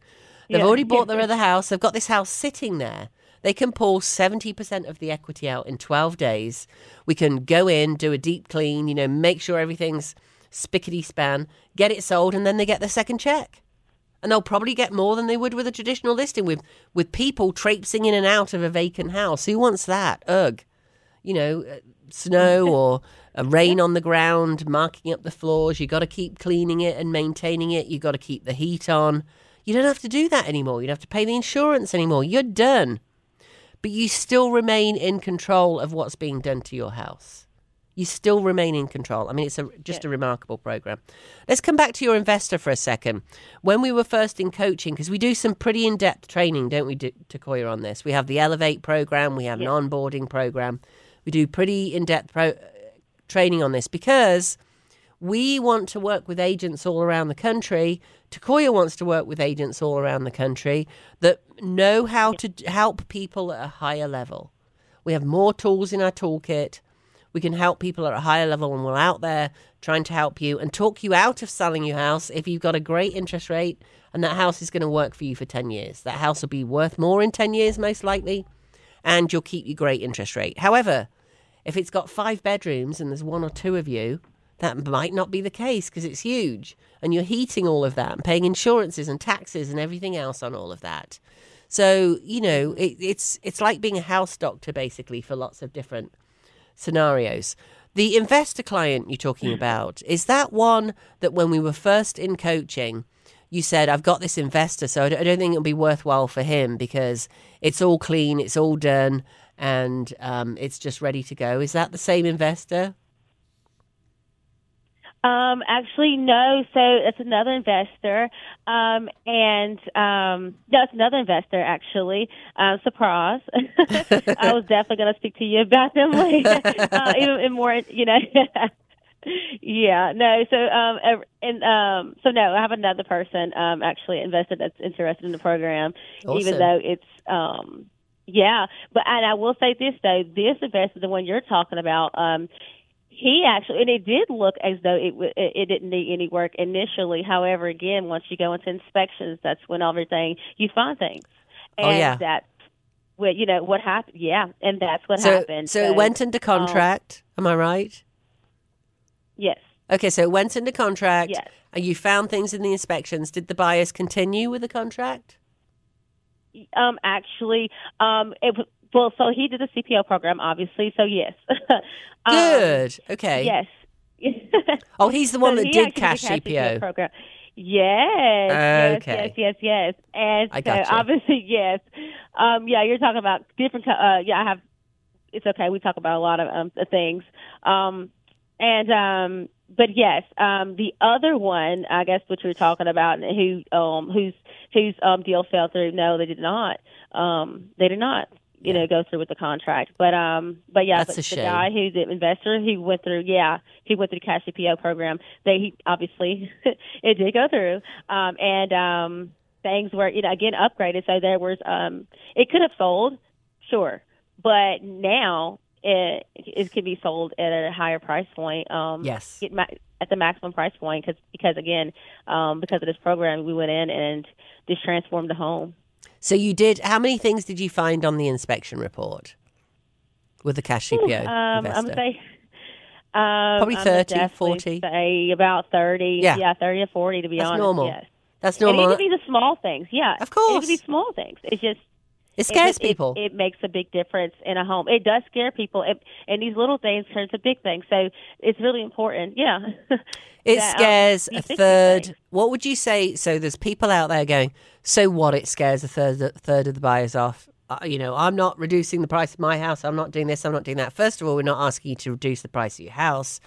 They've Yeah. already bought their other house. They've got this house sitting there. They can pull 70% of the equity out in 12 days. We can go in, do a deep clean, you know, make sure everything's spickety span, get it sold, and then they get the second check. And they'll probably get more than they would with a traditional listing with, with people traipsing in and out of a vacant house. Who wants that? Ugh. You know, uh, snow or a rain on the ground, marking up the floors. You've got to keep cleaning it and maintaining it. You've got to keep the heat on. You don't have to do that anymore. You don't have to pay the insurance anymore. You're done but you still remain in control of what's being done to your house. You still remain in control. I mean, it's a, just yeah. a remarkable program. Let's come back to your investor for a second. When we were first in coaching, because we do some pretty in depth training, don't we, Takoya, on this? We have the Elevate program, we have yeah. an onboarding program. We do pretty in depth pro- uh, training on this because we want to work with agents all around the country. Takoya wants to work with agents all around the country that know how to help people at a higher level. We have more tools in our toolkit. We can help people at a higher level, and we're out there trying to help you and talk you out of selling your house if you've got a great interest rate and that house is going to work for you for 10 years. That house will be worth more in 10 years, most likely, and you'll keep your great interest rate. However, if it's got five bedrooms and there's one or two of you, that might not be the case because it's huge and you're heating all of that and paying insurances and taxes and everything else on all of that. So, you know, it, it's it's like being a house doctor basically for lots of different scenarios. The investor client you're talking mm. about, is that one that when we were first in coaching, you said, I've got this investor, so I don't think it'll be worthwhile for him because it's all clean, it's all done, and um, it's just ready to go. Is that the same investor? Um, actually, no. So it's another investor, um, and um, no, it's another investor. Actually, uh, surprise. I was definitely going to speak to you about them later, uh, even more. You know. yeah, no. So, um, and um, so no, I have another person um, actually invested that's interested in the program, awesome. even though it's um, yeah. But and I will say this though, this investor, the one you're talking about, um, he actually, and it did look as though it it didn't need any work initially. However, again, once you go into inspections, that's when everything you find things, and oh, yeah. that's what you know what happened. Yeah, and that's what so, happened. So, so, it went into um, contract. Um, am I right? Yes. Okay, so it went into contract. Yes. And you found things in the inspections. Did the buyers continue with the contract? Um, actually, um, it well, so he did the CPO program, obviously. So yes. um, Good. Okay. Yes. oh, he's the one so that did cash, cash CPO. CPO program. Yes, okay. yes, yes, yes, yes. And I so obviously, yes. Um, yeah, you're talking about different. Uh, yeah, I have. It's okay. We talk about a lot of um, things. Um, and um, but yes, um, the other one, I guess, what you were talking about, who um, whose whose um, deal fell through. No, they did not. Um, they did not you know, go through with the contract. But um, but yeah, That's but a the shame. guy who's the investor, he went through. Yeah, he went through the cash CPO program. They he obviously it did go through. Um, and um, things were you know again upgraded. So there was um, it could have sold, sure, but now it it can be sold at a higher price point. Um, yes. It, at the maximum price point because because again um, because of this program we went in and just transformed the home. So you did. How many things did you find on the inspection report with the cash CPO um, investor? I'm say, um, Probably 30, 40? Say about 30. Yeah. yeah, 30 or 40 to be That's honest. normal. Yes. That's normal. And it could be the small things. Yeah. Of course. It could be small things. It's just it scares it, people. It, it, makes a big difference in a home. It does scare people, it, and these little things turn to big things. So it's really important. Yeah. It that, scares um, a third. What would you say? So there's people out there going, so what? It scares a third, a third of the buyers off. Uh, you know, I'm not reducing the price of my house. I'm not doing this. I'm not doing that. First of all, we're not asking you to reduce the price of your house.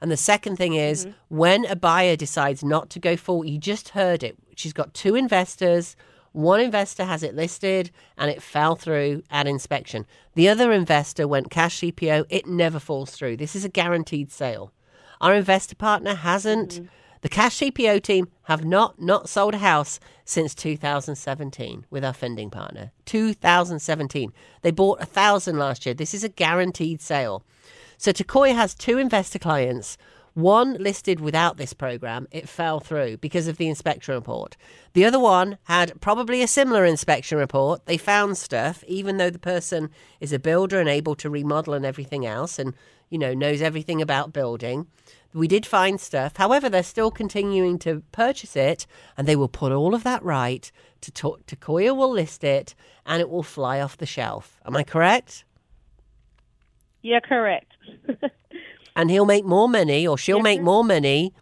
And the second thing is mm-hmm. when a buyer decides not to go forward, you just heard it. She's got two investors. One investor has it listed and it fell through at inspection. The other investor went cash CPO. It never falls through. This is a guaranteed sale. Our investor partner hasn't. Mm-hmm. The cash CPO team have not not sold a house since 2017 with our funding partner. 2017. They bought a thousand last year. This is a guaranteed sale. So Takoya has two investor clients. One listed without this program, it fell through because of the inspection report. The other one had probably a similar inspection report. They found stuff, even though the person is a builder and able to remodel and everything else and, you know, knows everything about building. We did find stuff. However, they're still continuing to purchase it and they will put all of that right to talk Takoya will list it and it will fly off the shelf. Am I correct? Yeah, correct. and he'll make more money or she'll make more money.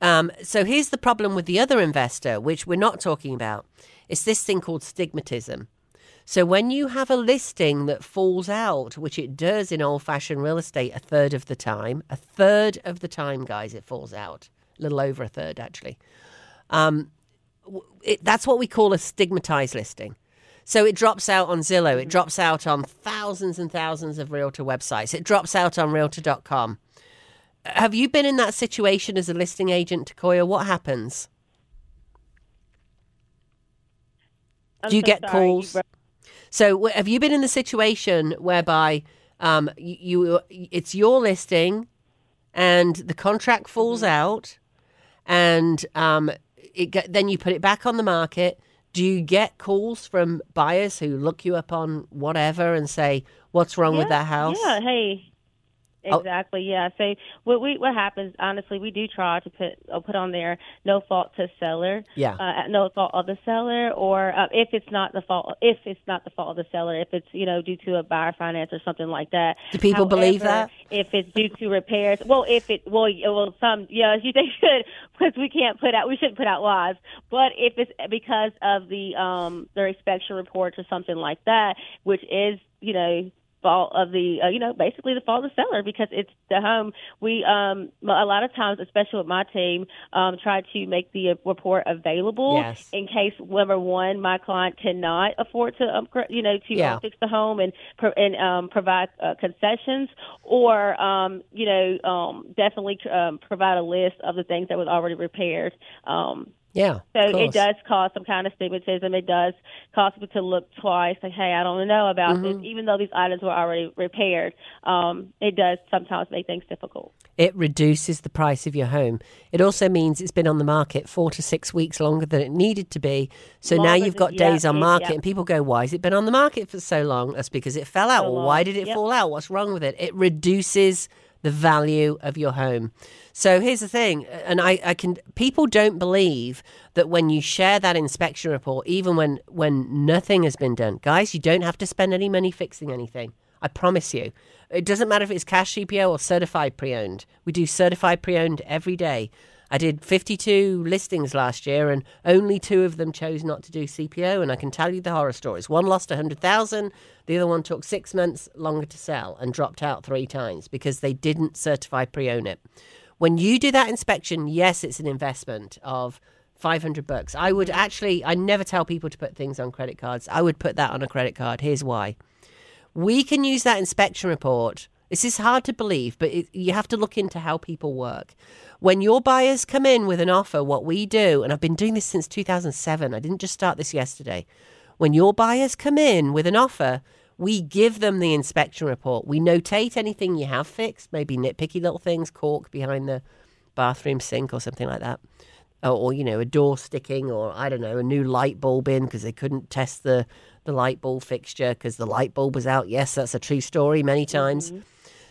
Um, so here's the problem with the other investor, which we're not talking about. It's this thing called stigmatism. So when you have a listing that falls out, which it does in old fashioned real estate a third of the time, a third of the time, guys, it falls out, a little over a third actually. Um, it, that's what we call a stigmatized listing. So it drops out on Zillow, it drops out on thousands and thousands of realtor websites, it drops out on realtor.com. Have you been in that situation as a listing agent, Takoya? What happens? I'm Do you so get sorry, calls? So have you been in the situation whereby um, you, you it's your listing and the contract falls out and um, it then you put it back on the market? Do you get calls from buyers who look you up on whatever and say what's wrong with Yeah, that house? Yeah, hey. Oh. Exactly. Yeah. So what we what happens? Honestly, we do try to put uh, put on there no fault to seller. Yeah. Uh, no fault of the seller, or uh, if it's not the fault if it's not the fault of the seller, if it's you know due to a buyer finance or something like that. Do people believe that? If it's due to repairs, well, if it well, well, some yes, you they should because we can't put out we shouldn't put out lies. But if it's because of the um their inspection reports or something like that, which is you know fault of the uh, you know basically the fault of the seller because it's the home we um a lot of times especially with my team um try to make the uh, report available Yes. in case number one my client cannot afford to um, you know to Yeah. um, fix the home and pro- and um provide uh, concessions or um you know um definitely um provide a list of the things that was already repaired um Yeah. so it does cause some kind of stigmatism. It does cause people to look twice, like, "Hey, I don't know about Mm-hmm. this," even though these items were already repaired. Um, it does sometimes make things difficult. It reduces the price of your home. It also means it's been on the market four to six weeks longer than it needed to be. So now you've than- got days yeah, on market, yeah. and people go, "Why has it been on the market for so long?" That's because it fell out. So Well, why did it Yep. fall out? What's wrong with it? It reduces the value of your home. So here's the thing, and I, I can people don't believe that when you share that inspection report, even when when nothing has been done, guys, you don't have to spend any money fixing anything. I promise you. It doesn't matter if it's cash CPO or certified pre-owned. We do certified pre-owned every day. I did 52 listings last year, and only two of them chose not to do CPO. And I can tell you the horror stories. One lost 100,000. The other one took six months longer to sell and dropped out three times because they didn't certify pre-own it. When you do that inspection, yes, it's an investment of 500 bucks. I would actually, I never tell people to put things on credit cards. I would put that on a credit card. Here's why we can use that inspection report. This is hard to believe, but it, you have to look into how people work. When your buyers come in with an offer, what we do, and I've been doing this since 2007, I didn't just start this yesterday. When your buyers come in with an offer, we give them the inspection report. We notate anything you have fixed, maybe nitpicky little things, cork behind the bathroom sink or something like that or, or you know a door sticking or i don't know a new light bulb in because they couldn't test the the light bulb fixture because the light bulb was out yes that's a true story many times mm-hmm.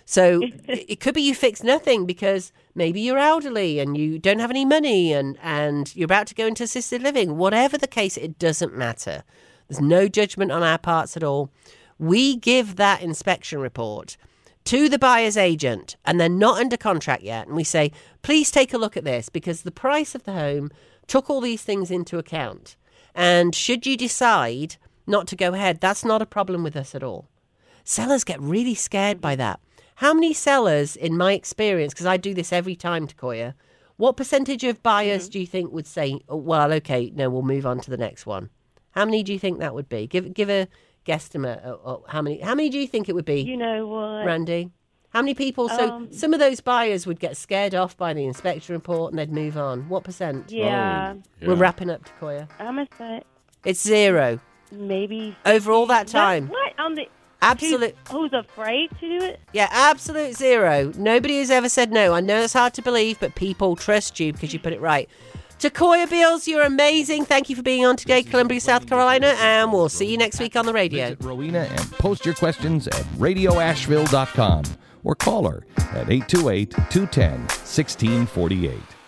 So it could be you fix nothing because maybe you're elderly and you don't have any money and and you're about to go into assisted living. Whatever the case it doesn't matter. There's no judgment on our parts at all. We give that inspection report to the buyer's agent and they're not under contract yet and we say please take a look at this because the price of the home took all these things into account. And should you decide not to go ahead that's not a problem with us at all. Sellers get really scared by that how many sellers in my experience because i do this every time Takoya, what percentage of buyers do you think would say oh, well okay no we'll move on to the next one how many do you think that would be give give a guesstimate of, of how many how many do you think it would be You know what? Randy? How many people? So Um, some of those buyers would get scared off by the inspection report and they'd move on. What percent? Yeah, Yeah. We're wrapping up, Takoya. I'm gonna say It's zero maybe over all that What- time. What, on the Absolute. Who's afraid to do it? Yeah, absolute zero. Nobody has ever said no. I know it's hard to believe, but people trust you because you put it right. Takoya Beals, you're amazing. Thank you for being on today, Columbia, South Carolina, and we'll see you next week on the radio. Visit Rowena and post your questions at radioasheville.com or call her at 828 210 1648.